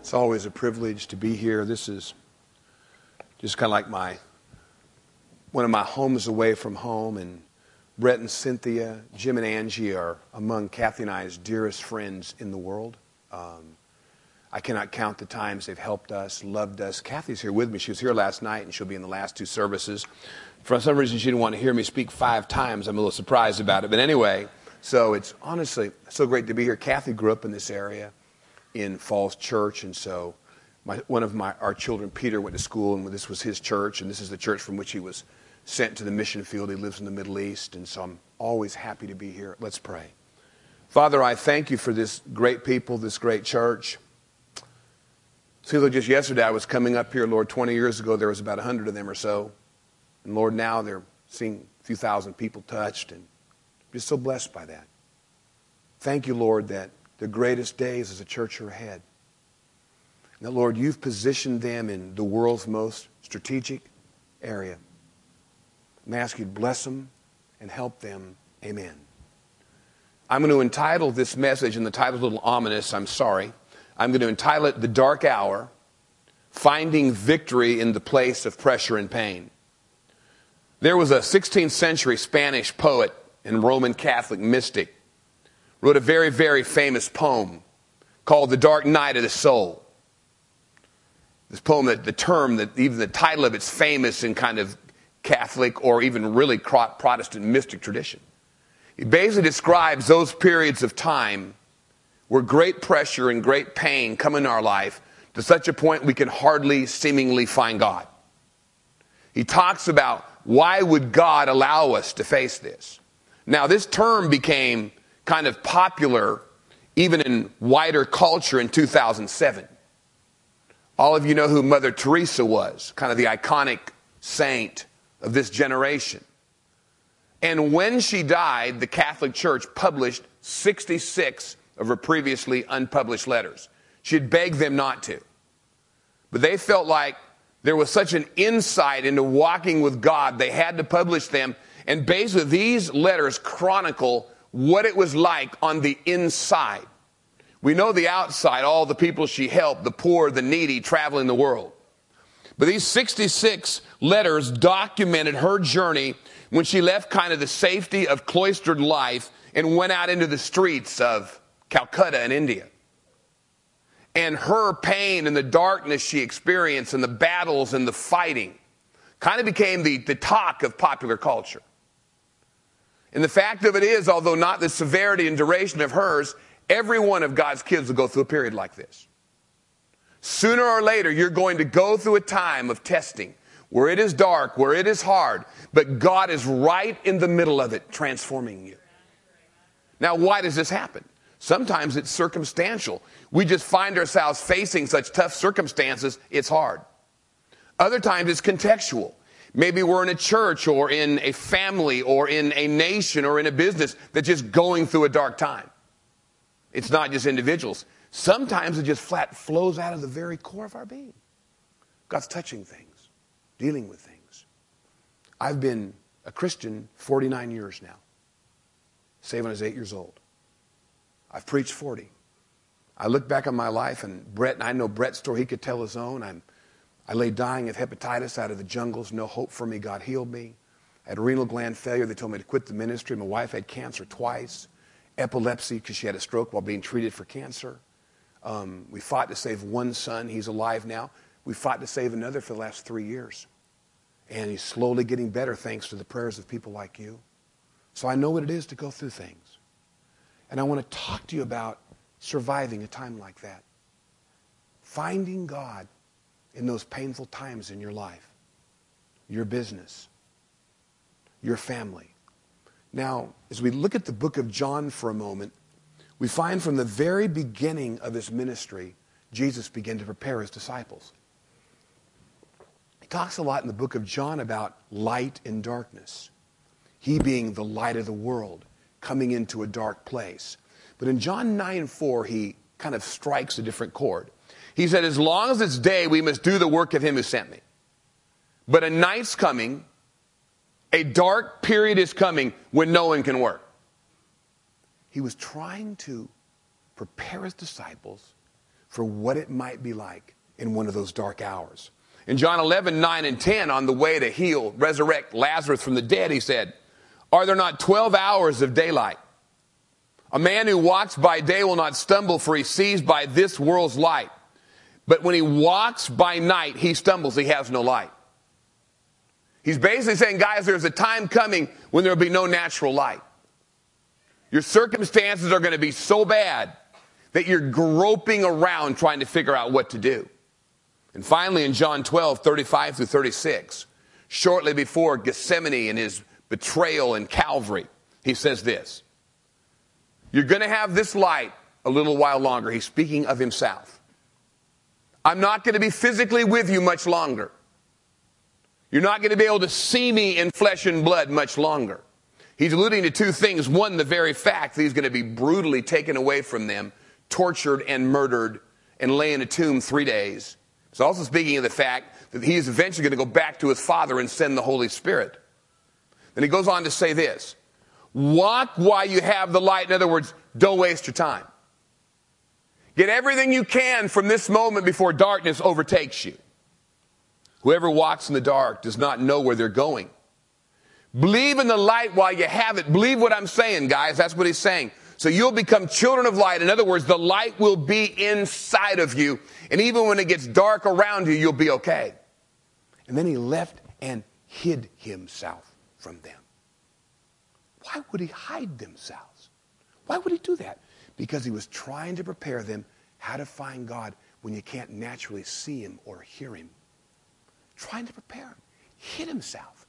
It's always a privilege to be here. This is just kind of like my one of my homes away from home, and Brett and Cynthia, Jim and Angie are among Kathy and I's dearest friends in the world. Um, I cannot count the times they've helped us, loved us. Kathy's here with me. She was here last night, and she'll be in the last two services. For some reason, she didn't want to hear me speak five times. I'm a little surprised about it. But anyway, so it's honestly so great to be here. Kathy grew up in this area in Falls Church, and so my, one of my, our children, Peter, went to school, and this was his church, and this is the church from which he was sent to the mission field. He lives in the Middle East, and so I'm always happy to be here. Let's pray. Father, I thank you for this great people, this great church. See, like just yesterday I was coming up here, Lord, 20 years ago, there was about 100 of them or so. And Lord, now they're seeing a few thousand people touched, and I'm just so blessed by that. Thank you, Lord, that the greatest days as a church are ahead. Now, Lord, you've positioned them in the world's most strategic area. I ask you to bless them and help them. Amen. I'm going to entitle this message, and the title's a little ominous, I'm sorry. I'm going to entitle it The Dark Hour Finding Victory in the Place of Pressure and Pain. There was a 16th century Spanish poet and Roman Catholic mystic wrote a very, very famous poem called The Dark Night of the Soul. This poem, that the term, that even the title of it's famous in kind of Catholic or even really Protestant mystic tradition. He basically describes those periods of time where great pressure and great pain come in our life to such a point we can hardly seemingly find God. He talks about why would God allow us to face this? Now, this term became kind of popular even in wider culture in 2007. All of you know who Mother Teresa was, kind of the iconic saint of this generation. And when she died, the Catholic Church published 66 of her previously unpublished letters. She had begged them not to. But they felt like there was such an insight into walking with God, they had to publish them. And basically, these letters chronicle what it was like on the inside. We know the outside, all the people she helped, the poor, the needy, traveling the world. But these 66 letters documented her journey when she left kind of the safety of cloistered life and went out into the streets of Calcutta in India. And her pain and the darkness she experienced and the battles and the fighting kind of became the, the talk of popular culture. And the fact of it is, although not the severity and duration of hers, every one of God's kids will go through a period like this. Sooner or later, you're going to go through a time of testing where it is dark, where it is hard, but God is right in the middle of it, transforming you. Now, why does this happen? Sometimes it's circumstantial. We just find ourselves facing such tough circumstances, it's hard. Other times it's contextual. Maybe we're in a church or in a family or in a nation or in a business that's just going through a dark time. It's not just individuals. Sometimes it just flat flows out of the very core of our being. God's touching things, dealing with things. I've been a Christian 49 years now, saved when I was eight years old. I've preached 40. I look back on my life, and Brett, and I know Brett's story, he could tell his own. I'm I lay dying of hepatitis out of the jungles, no hope for me. God healed me. I had renal gland failure. They told me to quit the ministry. My wife had cancer twice, epilepsy because she had a stroke while being treated for cancer. Um, we fought to save one son. He's alive now. We fought to save another for the last three years. And he's slowly getting better thanks to the prayers of people like you. So I know what it is to go through things. And I want to talk to you about surviving a time like that. Finding God in those painful times in your life, your business, your family. Now, as we look at the book of John for a moment, we find from the very beginning of his ministry, Jesus began to prepare his disciples. He talks a lot in the book of John about light and darkness. He being the light of the world, coming into a dark place. But in John 9 4, he kind of strikes a different chord. He said, As long as it's day, we must do the work of him who sent me. But a night's coming, a dark period is coming when no one can work. He was trying to prepare his disciples for what it might be like in one of those dark hours. In John 11, 9 and 10, on the way to heal, resurrect Lazarus from the dead, he said, Are there not 12 hours of daylight? A man who walks by day will not stumble, for he sees by this world's light. But when he walks by night, he stumbles, he has no light. He's basically saying, guys, there's a time coming when there will be no natural light. Your circumstances are going to be so bad that you're groping around trying to figure out what to do. And finally, in John 12, 35 through 36, shortly before Gethsemane and his betrayal in Calvary, he says this You're going to have this light a little while longer. He's speaking of himself. I'm not going to be physically with you much longer. You're not going to be able to see me in flesh and blood much longer. He's alluding to two things. One, the very fact that he's going to be brutally taken away from them, tortured and murdered, and lay in a tomb three days. He's also speaking of the fact that he is eventually going to go back to his Father and send the Holy Spirit. Then he goes on to say this Walk while you have the light. In other words, don't waste your time. Get everything you can from this moment before darkness overtakes you. Whoever walks in the dark does not know where they're going. Believe in the light while you have it. Believe what I'm saying, guys. That's what he's saying. So you'll become children of light. In other words, the light will be inside of you. And even when it gets dark around you, you'll be okay. And then he left and hid himself from them. Why would he hide themselves? Why would he do that? Because he was trying to prepare them how to find God when you can't naturally see him or hear him. Trying to prepare him, hid himself,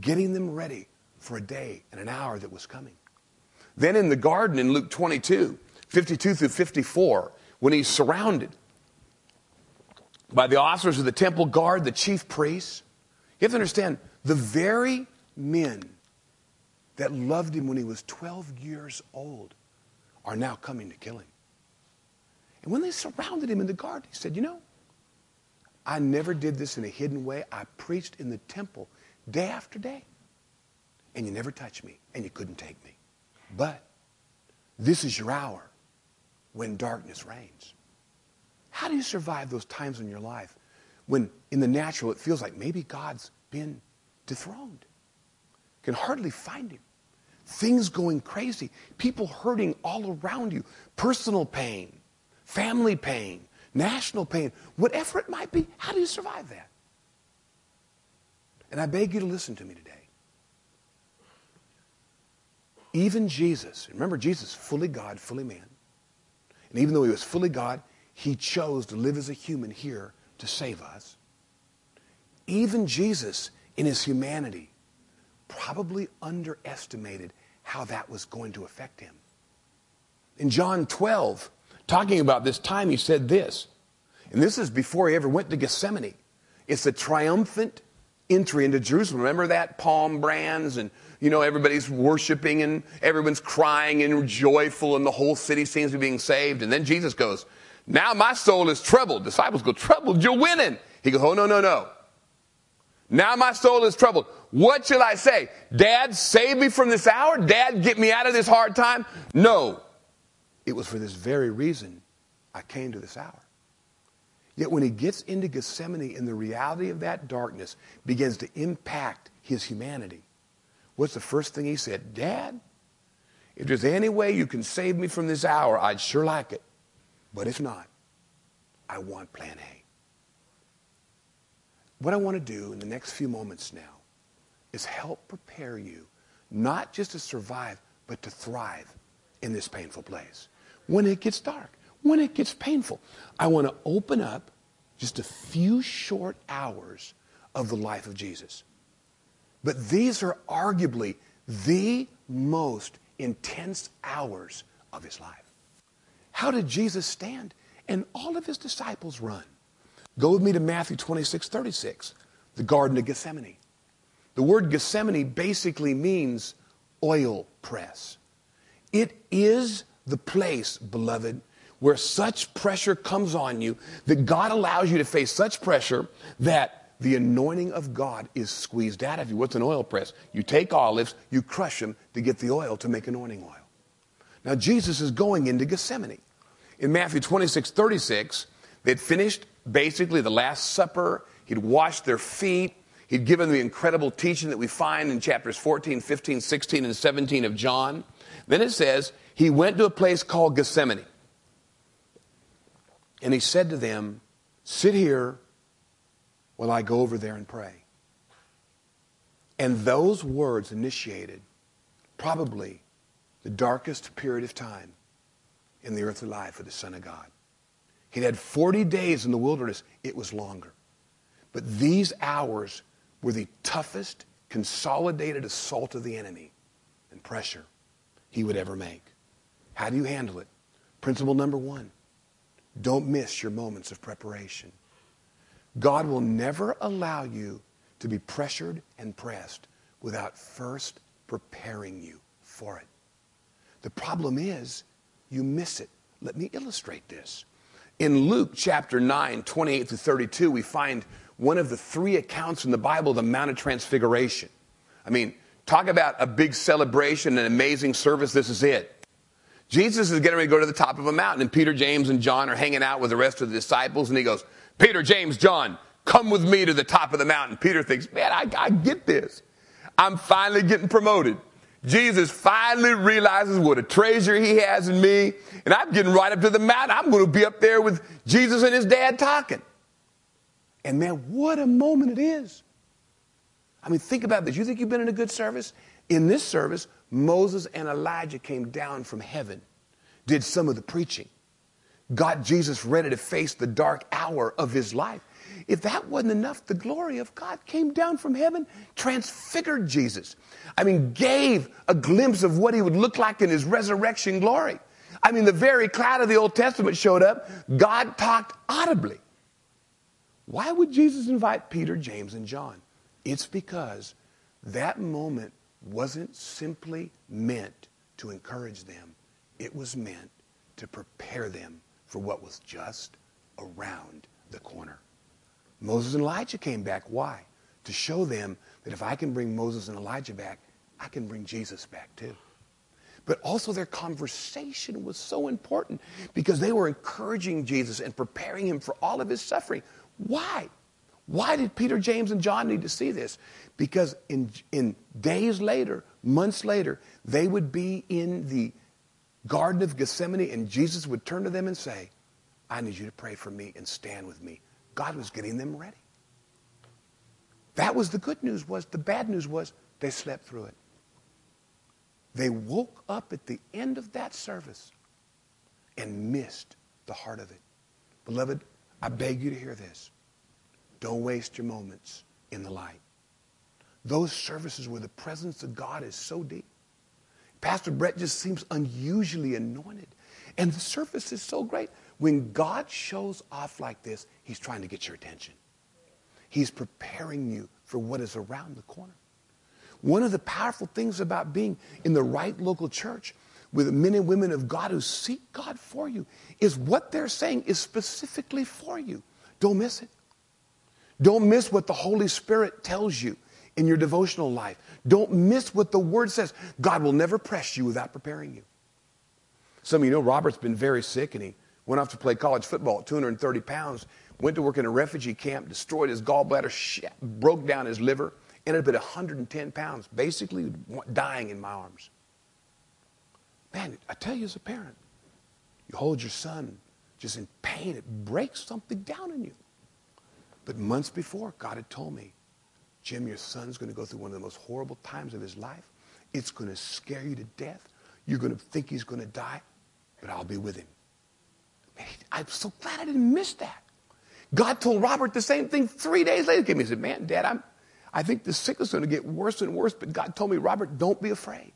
getting them ready for a day and an hour that was coming. Then in the garden in Luke 22, 52 through 54, when he's surrounded by the officers of the temple guard, the chief priests, you have to understand the very men that loved him when he was 12 years old are now coming to kill him. And when they surrounded him in the garden, he said, You know, I never did this in a hidden way. I preached in the temple day after day. And you never touched me, and you couldn't take me. But this is your hour when darkness reigns. How do you survive those times in your life when in the natural it feels like maybe God's been dethroned? Can hardly find him. Things going crazy, people hurting all around you, personal pain, family pain, national pain, whatever it might be, how do you survive that? And I beg you to listen to me today. Even Jesus, remember Jesus, fully God, fully man. And even though he was fully God, he chose to live as a human here to save us. Even Jesus, in his humanity, probably underestimated how that was going to affect him. In John 12, talking about this time, he said this. And this is before he ever went to Gethsemane. It's a triumphant entry into Jerusalem. Remember that? Palm brands and, you know, everybody's worshiping and everyone's crying and joyful and the whole city seems to be being saved. And then Jesus goes, now my soul is troubled. Disciples go, troubled? You're winning. He goes, oh, no, no, no. Now my soul is troubled. What shall I say? Dad, save me from this hour? Dad, get me out of this hard time? No. It was for this very reason I came to this hour. Yet when he gets into Gethsemane and the reality of that darkness begins to impact his humanity, what's the first thing he said? Dad, if there's any way you can save me from this hour, I'd sure like it. But if not, I want plan A. What I want to do in the next few moments now is help prepare you not just to survive, but to thrive in this painful place when it gets dark, when it gets painful. I want to open up just a few short hours of the life of Jesus. But these are arguably the most intense hours of his life. How did Jesus stand and all of his disciples run? Go with me to Matthew 26, 36, the Garden of Gethsemane. The word Gethsemane basically means oil press. It is the place, beloved, where such pressure comes on you that God allows you to face such pressure that the anointing of God is squeezed out of you. What's an oil press? You take olives, you crush them to get the oil to make anointing oil. Now, Jesus is going into Gethsemane. in Matthew 26, 36, they'd finished basically the Last Supper. He'd washed their feet. He'd given the incredible teaching that we find in chapters 14, 15, 16, and 17 of John. Then it says, he went to a place called Gethsemane. And he said to them, Sit here while I go over there and pray. And those words initiated probably the darkest period of time in the earthly life of the Son of God. He'd had 40 days in the wilderness, it was longer. But these hours were the toughest consolidated assault of the enemy and pressure he would ever make. How do you handle it? Principle number one don't miss your moments of preparation. God will never allow you to be pressured and pressed without first preparing you for it. The problem is you miss it. Let me illustrate this. In Luke chapter 9, 28 to 32, we find one of the three accounts in the Bible, the Mount of Transfiguration. I mean, talk about a big celebration, an amazing service. This is it. Jesus is getting ready to go to the top of a mountain, and Peter, James, and John are hanging out with the rest of the disciples, and he goes, Peter, James, John, come with me to the top of the mountain. Peter thinks, man, I, I get this. I'm finally getting promoted. Jesus finally realizes what a treasure he has in me, and I'm getting right up to the mountain. I'm going to be up there with Jesus and his dad talking. And man, what a moment it is. I mean, think about this. You think you've been in a good service? In this service, Moses and Elijah came down from heaven, did some of the preaching, got Jesus ready to face the dark hour of his life. If that wasn't enough, the glory of God came down from heaven, transfigured Jesus. I mean, gave a glimpse of what he would look like in his resurrection glory. I mean, the very cloud of the Old Testament showed up. God talked audibly. Why would Jesus invite Peter, James, and John? It's because that moment wasn't simply meant to encourage them, it was meant to prepare them for what was just around the corner. Moses and Elijah came back. Why? To show them that if I can bring Moses and Elijah back, I can bring Jesus back too. But also, their conversation was so important because they were encouraging Jesus and preparing him for all of his suffering. Why? Why did Peter, James, and John need to see this? Because in, in days later, months later, they would be in the Garden of Gethsemane and Jesus would turn to them and say, I need you to pray for me and stand with me. God was getting them ready. That was the good news was. The bad news was they slept through it. They woke up at the end of that service and missed the heart of it. Beloved, I beg you to hear this. Don't waste your moments in the light. Those services where the presence of God is so deep. Pastor Brett just seems unusually anointed. And the service is so great. When God shows off like this, He's trying to get your attention. He's preparing you for what is around the corner. One of the powerful things about being in the right local church with men and women of God who seek God for you is what they're saying is specifically for you. Don't miss it. Don't miss what the Holy Spirit tells you in your devotional life. Don't miss what the Word says. God will never press you without preparing you. Some of you know Robert's been very sick and he went off to play college football at 230 pounds, went to work in a refugee camp, destroyed his gallbladder, broke down his liver, ended up at 110 pounds, basically dying in my arms. Man, I tell you as a parent, you hold your son just in pain, it breaks something down in you. But months before, God had told me, Jim, your son's going to go through one of the most horrible times of his life. It's going to scare you to death. You're going to think he's going to die, but I'll be with him. Man, I'm so glad I didn't miss that. God told Robert the same thing three days later. He came. He said, Man, Dad, I'm, I think the sickness is going to get worse and worse, but God told me, Robert, don't be afraid.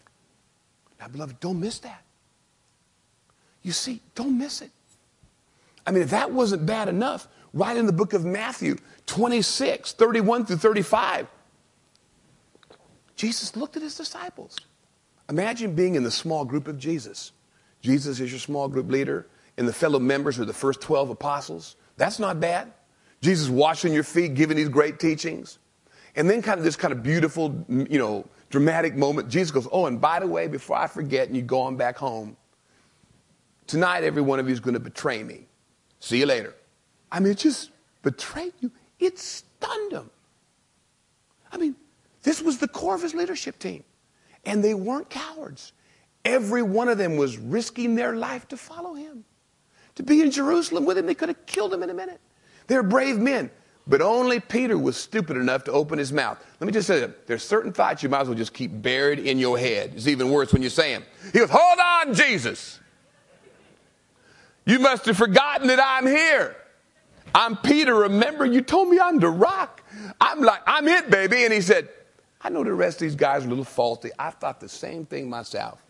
Now, beloved, don't miss that. You see, don't miss it. I mean, if that wasn't bad enough, right in the book of Matthew 26, 31 through 35. Jesus looked at his disciples. Imagine being in the small group of Jesus. Jesus is your small group leader, and the fellow members are the first 12 apostles. That's not bad. Jesus washing your feet, giving these great teachings. And then kind of this kind of beautiful, you know, dramatic moment. Jesus goes, Oh, and by the way, before I forget, and you're going back home, Tonight, every one of you is going to betray me. See you later. I mean, it just betrayed you. It stunned him. I mean, this was the core of his leadership team. And they weren't cowards. Every one of them was risking their life to follow him. To be in Jerusalem with him, they could have killed him in a minute. They're brave men. But only Peter was stupid enough to open his mouth. Let me just say that there's certain thoughts you might as well just keep buried in your head. It's even worse when you say them. He goes, Hold on, Jesus. You must have forgotten that I'm here. I'm Peter. Remember, you told me I'm the rock. I'm like, I'm it, baby. And he said, I know the rest of these guys are a little faulty. I thought the same thing myself.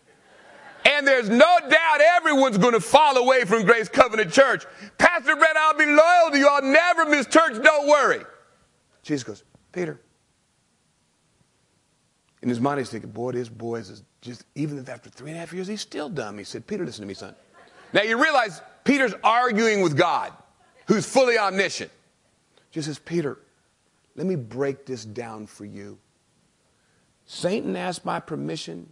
And there's no doubt everyone's going to fall away from Grace Covenant Church. Pastor Brett, I'll be loyal to you. I'll never miss church. Don't worry. Jesus goes, Peter. In his mind, he's thinking, boy, this boy is just, even after three and a half years, he's still dumb. He said, Peter, listen to me, son. Now you realize Peter's arguing with God, who's fully omniscient. Jesus says, Peter, let me break this down for you. Satan asked my permission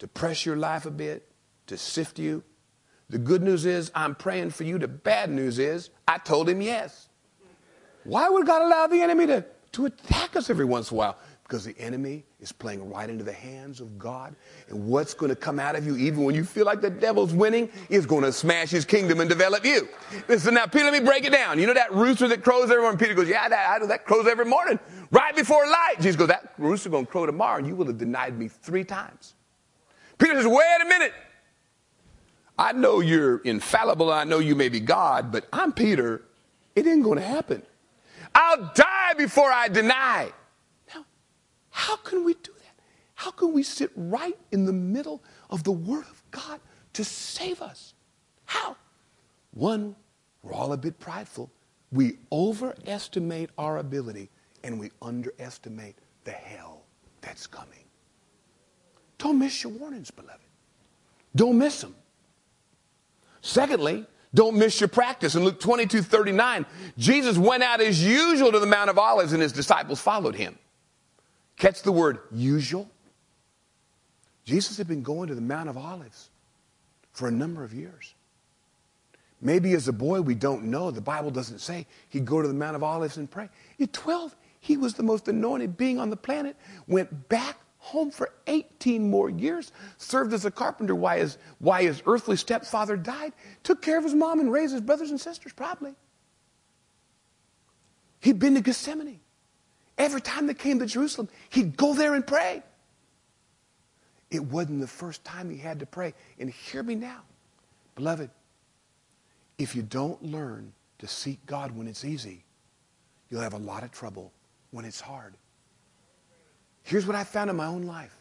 to press your life a bit, to sift you. The good news is I'm praying for you. The bad news is I told him yes. Why would God allow the enemy to, to attack us every once in a while? Because the enemy is playing right into the hands of God. And what's going to come out of you, even when you feel like the devil's winning, is going to smash his kingdom and develop you. Listen, now, Peter, let me break it down. You know that rooster that crows every morning? Peter goes, Yeah, that, that crows every morning, right before light. Jesus goes, That rooster going to crow tomorrow, and you will have denied me three times. Peter says, wait a minute. I know you're infallible. I know you may be God, but I'm Peter. It ain't going to happen. I'll die before I deny. Now, how can we do that? How can we sit right in the middle of the Word of God to save us? How? One, we're all a bit prideful. We overestimate our ability and we underestimate the hell that's coming. Don't miss your warnings, beloved. Don't miss them. Secondly, don't miss your practice. In Luke 22 39, Jesus went out as usual to the Mount of Olives and his disciples followed him. Catch the word usual. Jesus had been going to the Mount of Olives for a number of years. Maybe as a boy, we don't know. The Bible doesn't say he'd go to the Mount of Olives and pray. At 12, he was the most anointed being on the planet, went back home for 18 more years, served as a carpenter while his, while his earthly stepfather died, took care of his mom and raised his brothers and sisters, probably. He'd been to Gethsemane. Every time they came to Jerusalem, he'd go there and pray. It wasn't the first time he had to pray. And hear me now, beloved, if you don't learn to seek God when it's easy, you'll have a lot of trouble when it's hard. Here's what I found in my own life.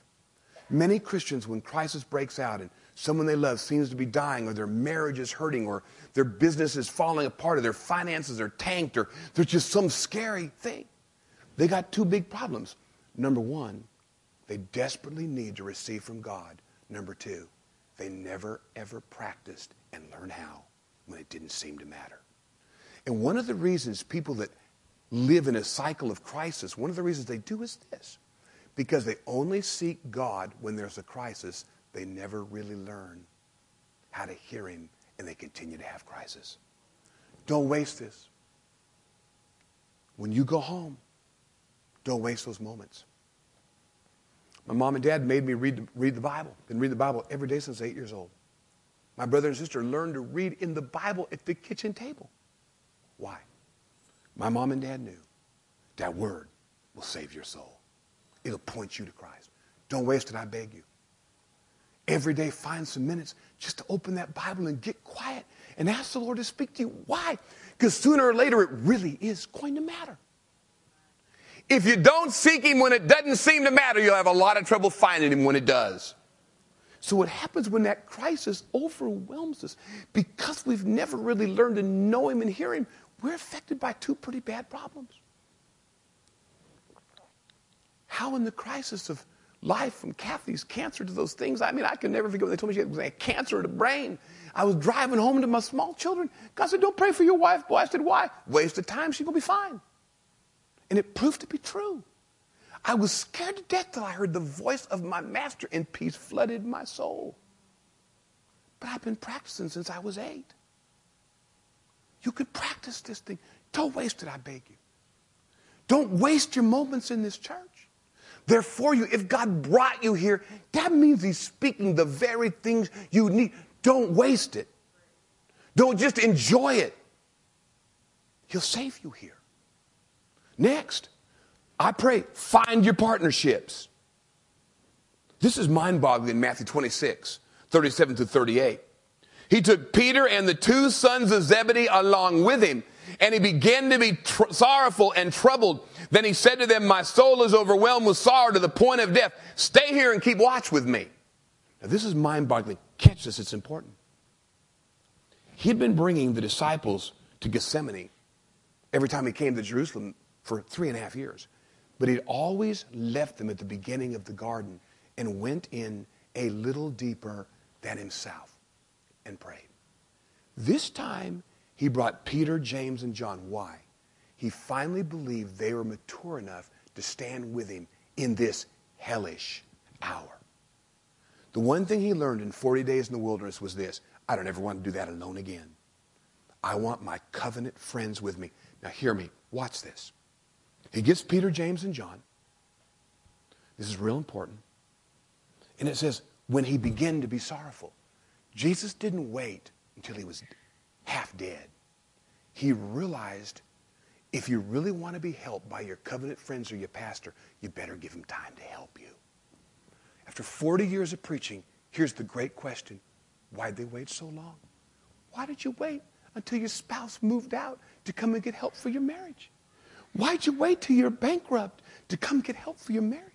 Many Christians, when crisis breaks out and someone they love seems to be dying, or their marriage is hurting, or their business is falling apart, or their finances are tanked, or there's just some scary thing, they got two big problems. Number one, they desperately need to receive from God. Number two, they never ever practiced and learned how when it didn't seem to matter. And one of the reasons people that live in a cycle of crisis, one of the reasons they do is this because they only seek God when there's a crisis. They never really learn how to hear Him, and they continue to have crisis. Don't waste this. When you go home, don't waste those moments. My mom and dad made me read, read the Bible. Been read the Bible every day since eight years old. My brother and sister learned to read in the Bible at the kitchen table. Why? My mom and dad knew that word will save your soul. It'll point you to Christ. Don't waste it, I beg you. Every day, find some minutes just to open that Bible and get quiet and ask the Lord to speak to you. Why? Because sooner or later, it really is going to matter. If you don't seek Him when it doesn't seem to matter, you'll have a lot of trouble finding Him when it does. So, what happens when that crisis overwhelms us? Because we've never really learned to know Him and hear Him, we're affected by two pretty bad problems. How in the crisis of life from Kathy's cancer to those things, I mean, I can never forget when they told me she had cancer of the brain. I was driving home to my small children. God said, don't pray for your wife. Boy, I said, why? Waste of time. She's going to be fine. And it proved to be true. I was scared to death till I heard the voice of my master and peace flooded my soul. But I've been practicing since I was eight. You could practice this thing. Don't waste it, I beg you. Don't waste your moments in this church. They're for you. If God brought you here, that means He's speaking the very things you need. Don't waste it. Don't just enjoy it. He'll save you here. Next, I pray, find your partnerships. This is mind boggling in Matthew 26, 37 to 38. He took Peter and the two sons of Zebedee along with him, and he began to be tr- sorrowful and troubled. Then he said to them, My soul is overwhelmed with sorrow to the point of death. Stay here and keep watch with me. Now, this is mind boggling. Catch this, it's important. He'd been bringing the disciples to Gethsemane every time he came to Jerusalem for three and a half years. But he'd always left them at the beginning of the garden and went in a little deeper than himself and prayed. This time, he brought Peter, James, and John. Why? He finally believed they were mature enough to stand with him in this hellish hour. The one thing he learned in 40 days in the wilderness was this I don't ever want to do that alone again. I want my covenant friends with me. Now, hear me. Watch this. He gets Peter, James, and John. This is real important. And it says, when he began to be sorrowful. Jesus didn't wait until he was half dead. He realized if you really want to be helped by your covenant friends or your pastor, you better give him time to help you. After 40 years of preaching, here's the great question why'd they wait so long? Why did you wait until your spouse moved out to come and get help for your marriage? Why'd you wait till you're bankrupt to come get help for your marriage?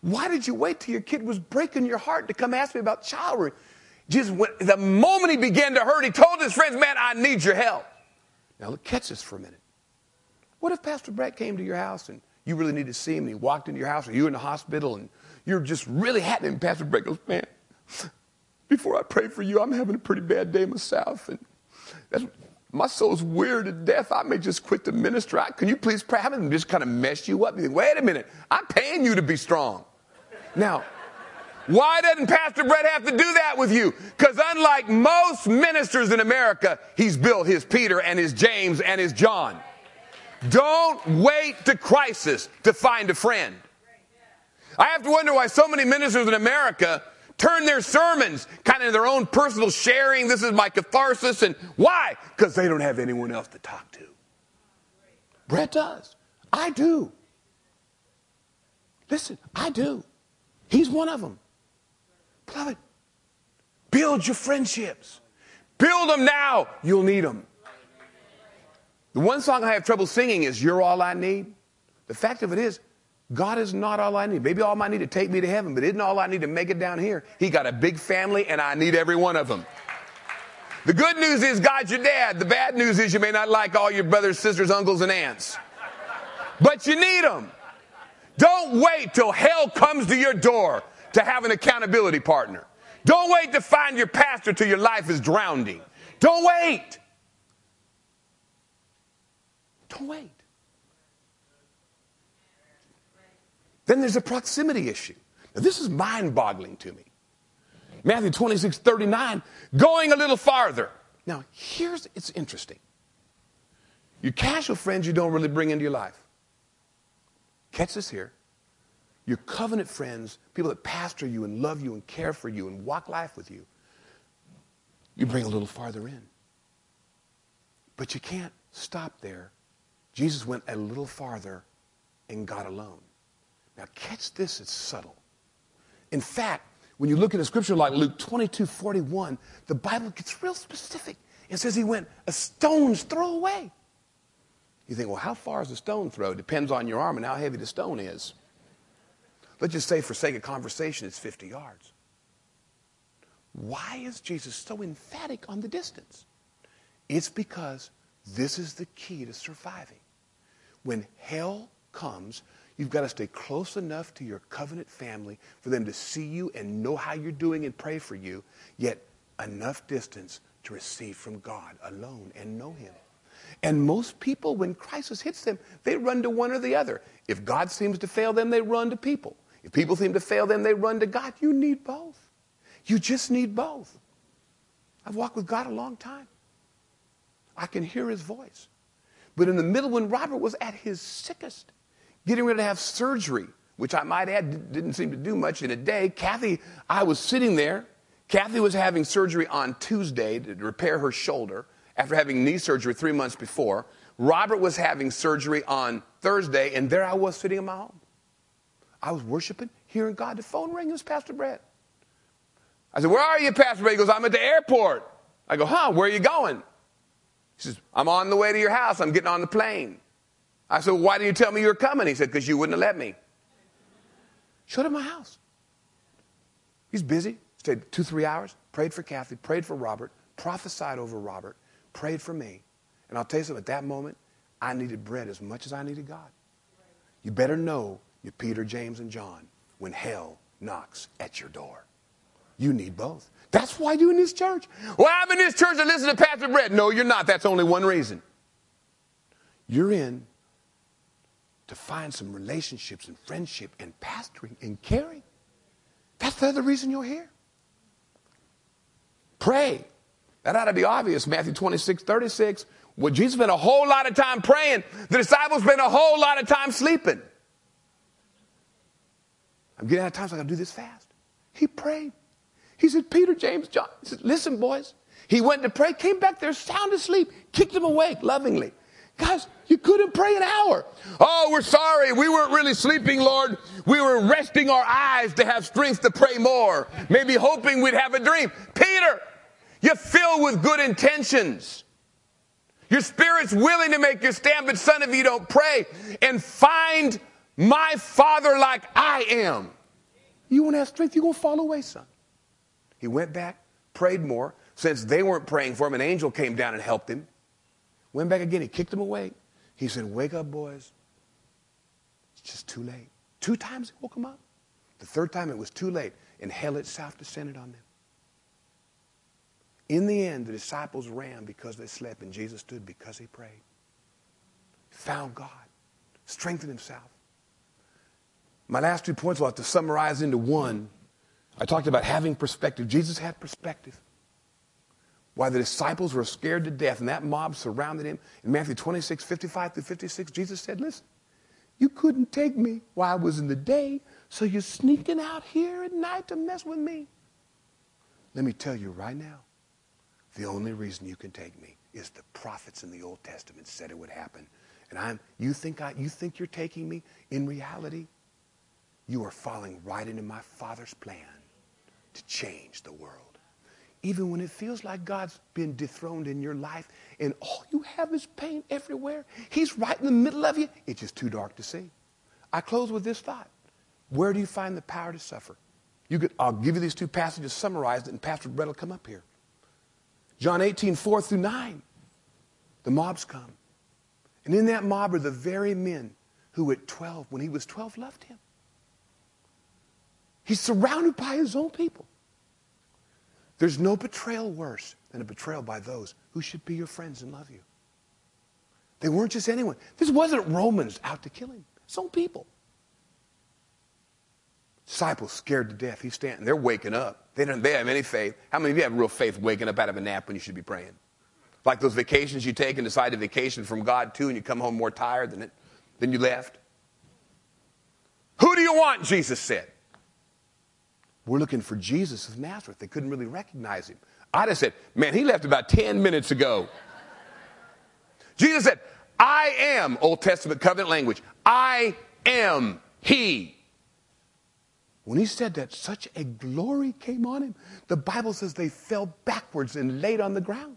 Why did you wait till your kid was breaking your heart to come ask me about child Jesus, when, the moment he began to hurt, he told his friends, Man, I need your help. Now, look, catch this for a minute. What if Pastor Brett came to your house and you really needed to see him and he walked into your house or you were in the hospital and you're just really happy and Pastor Brett goes, Man, before I pray for you, I'm having a pretty bad day myself. And my soul's weird to death. I may just quit the ministry. I, can you please pray? Having just kind of mess you up. You think, wait a minute, I'm paying you to be strong. Now, why doesn't Pastor Brett have to do that with you? Because unlike most ministers in America, he's built his Peter and his James and his John. Don't wait to crisis to find a friend. I have to wonder why so many ministers in America turn their sermons kind of their own personal sharing. This is my catharsis. And why? Because they don't have anyone else to talk to. Brett does. I do. Listen, I do. He's one of them. Beloved, build your friendships. Build them now. You'll need them. The one song I have trouble singing is You're All I Need. The fact of it is, God is not all I need. Maybe all I need to take me to heaven, but isn't all I need to make it down here. He got a big family, and I need every one of them. The good news is God's your dad. The bad news is you may not like all your brothers, sisters, uncles, and aunts. But you need them. Don't wait till hell comes to your door to have an accountability partner. Don't wait to find your pastor till your life is drowning. Don't wait. Don't wait. Then there's a proximity issue. Now, this is mind boggling to me. Matthew 26, 39, going a little farther. Now, here's it's interesting. Your casual friends you don't really bring into your life. Catch this here. Your covenant friends, people that pastor you and love you and care for you and walk life with you, you bring a little farther in. But you can't stop there. Jesus went a little farther and got alone. Now, catch this, it's subtle. In fact, when you look at a scripture like Luke 22 41, the Bible gets real specific. It says he went a stone's throw away. You think, well, how far is a stone throw? Depends on your arm and how heavy the stone is. Let's just say, for sake of conversation, it's 50 yards. Why is Jesus so emphatic on the distance? It's because this is the key to surviving. When hell comes, you've got to stay close enough to your covenant family for them to see you and know how you're doing and pray for you, yet enough distance to receive from God alone and know Him. And most people, when crisis hits them, they run to one or the other. If God seems to fail them, they run to people. If people seem to fail them, they run to God. You need both. You just need both. I've walked with God a long time. I can hear his voice. But in the middle, when Robert was at his sickest, getting ready to have surgery, which I might add didn't seem to do much in a day, Kathy, I was sitting there. Kathy was having surgery on Tuesday to repair her shoulder after having knee surgery three months before. Robert was having surgery on Thursday, and there I was sitting in my home. I was worshiping, hearing God. The phone rang. It was Pastor Brett. I said, Where are you, Pastor Brett? He goes, I'm at the airport. I go, Huh, where are you going? He says, I'm on the way to your house. I'm getting on the plane. I said, Why didn't you tell me you were coming? He said, Because you wouldn't have let me. Showed up my house. He's busy. Stayed two, three hours, prayed for Kathy, prayed for Robert, prophesied over Robert, prayed for me. And I'll tell you something, at that moment, I needed Brett as much as I needed God. You better know you're Peter, James, and John when hell knocks at your door. You need both. That's why you're in this church. Well, I'm in this church to listen to Pastor Brett. No, you're not. That's only one reason. You're in to find some relationships and friendship and pastoring and caring. That's the other reason you're here. Pray. That ought to be obvious. Matthew 26, 36. Well, Jesus spent a whole lot of time praying. The disciples spent a whole lot of time sleeping. I'm getting out of time, so I gotta do this fast. He prayed. He said, Peter, James, John. He said, listen, boys. He went to pray, came back there sound asleep, kicked him awake lovingly. Guys, you couldn't pray an hour. Oh, we're sorry. We weren't really sleeping, Lord. We were resting our eyes to have strength to pray more. Maybe hoping we'd have a dream. Peter, you're filled with good intentions. Your spirit's willing to make your stand, but son, if you don't pray and find my father like I am, you won't have strength. You're going to fall away, son. He went back, prayed more. Since they weren't praying for him, an angel came down and helped him. Went back again. He kicked him awake. He said, Wake up, boys. It's just too late. Two times he woke him up. The third time it was too late, and hell itself descended on them. In the end, the disciples ran because they slept, and Jesus stood because he prayed. Found God, strengthened himself. My last two points I'll have to summarize into one. I talked about having perspective. Jesus had perspective. Why the disciples were scared to death and that mob surrounded him. In Matthew 26, 55 through 56, Jesus said, Listen, you couldn't take me while I was in the day, so you're sneaking out here at night to mess with me. Let me tell you right now, the only reason you can take me is the prophets in the Old Testament said it would happen. And I'm you think I you think you're taking me? In reality, you are falling right into my Father's plan to change the world. Even when it feels like God's been dethroned in your life and all you have is pain everywhere, He's right in the middle of you. It's just too dark to see. I close with this thought Where do you find the power to suffer? You could, I'll give you these two passages summarized, and Pastor Brett will come up here. John 18, 4 through 9. The mobs come. And in that mob are the very men who at 12, when he was 12, loved him. He's surrounded by his own people. There's no betrayal worse than a betrayal by those who should be your friends and love you. They weren't just anyone. This wasn't Romans out to kill him. His own people. Disciples scared to death. He's standing. They're waking up. They don't they have any faith. How many of you have real faith waking up out of a nap when you should be praying? Like those vacations you take and decide to vacation from God too, and you come home more tired than, it, than you left. Who do you want? Jesus said. We're looking for Jesus of Nazareth. They couldn't really recognize him. I just said, man, he left about 10 minutes ago. Jesus said, I am, Old Testament covenant language, I am he. When he said that, such a glory came on him. The Bible says they fell backwards and laid on the ground.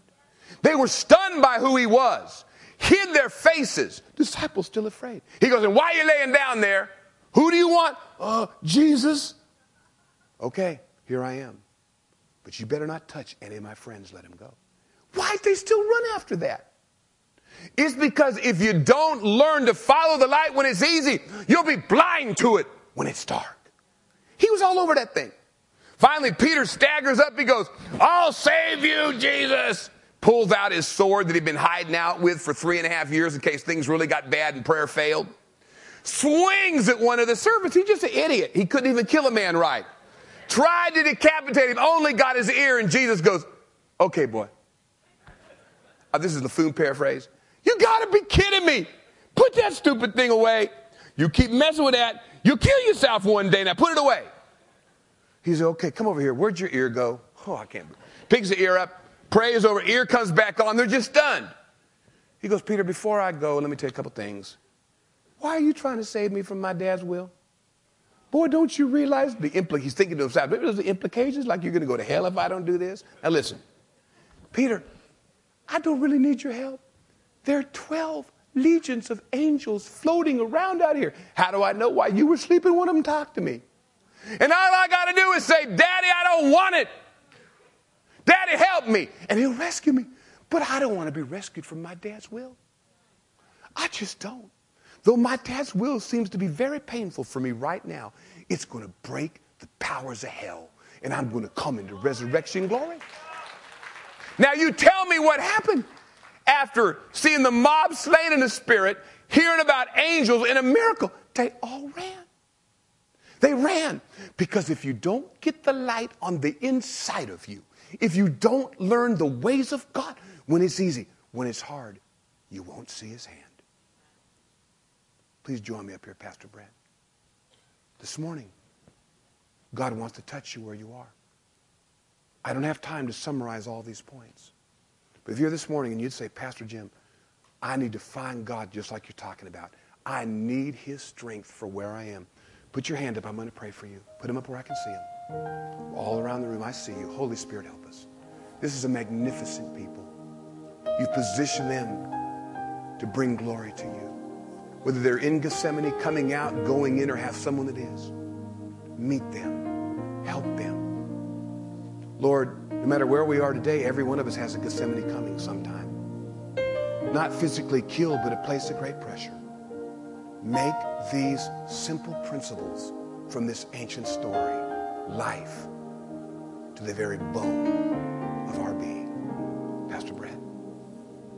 They were stunned by who he was, hid their faces. Disciples still afraid. He goes, and why are you laying down there? Who do you want? Uh, Jesus. Okay, here I am. But you better not touch any of my friends. Let him go. Why'd they still run after that? It's because if you don't learn to follow the light when it's easy, you'll be blind to it when it's dark. He was all over that thing. Finally, Peter staggers up. He goes, I'll save you, Jesus. Pulls out his sword that he'd been hiding out with for three and a half years in case things really got bad and prayer failed. Swings at one of the servants. He's just an idiot. He couldn't even kill a man right. Tried to decapitate him, only got his ear, and Jesus goes, Okay, boy. Uh, this is the paraphrase. You gotta be kidding me. Put that stupid thing away. You keep messing with that, you'll kill yourself one day. Now put it away. He said, Okay, come over here. Where'd your ear go? Oh, I can't. Picks the ear up, prays over, ear comes back on. They're just stunned. He goes, Peter, before I go, let me tell you a couple things. Why are you trying to save me from my dad's will? Boy, don't you realize the impl- he's thinking to himself, maybe there's the implications, like you're going to go to hell if I don't do this. Now listen, Peter, I don't really need your help. There are 12 legions of angels floating around out here. How do I know why you were sleeping? One of them talked to me. And all I got to do is say, Daddy, I don't want it. Daddy, help me. And he'll rescue me. But I don't want to be rescued from my dad's will. I just don't. Though my dad's will seems to be very painful for me right now, it's going to break the powers of hell. And I'm going to come into resurrection glory. Now, you tell me what happened after seeing the mob slain in the spirit, hearing about angels and a miracle. They all ran. They ran because if you don't get the light on the inside of you, if you don't learn the ways of God, when it's easy, when it's hard, you won't see his hand. Please join me up here, Pastor Brett. This morning, God wants to touch you where you are. I don't have time to summarize all these points. But if you're this morning and you'd say, Pastor Jim, I need to find God just like you're talking about. I need his strength for where I am. Put your hand up. I'm going to pray for you. Put him up where I can see him. All around the room, I see you. Holy Spirit, help us. This is a magnificent people. You've positioned them to bring glory to you. Whether they're in Gethsemane, coming out, going in, or have someone that is, meet them, help them. Lord, no matter where we are today, every one of us has a Gethsemane coming sometime. Not physically killed, but a place of great pressure. Make these simple principles from this ancient story life to the very bone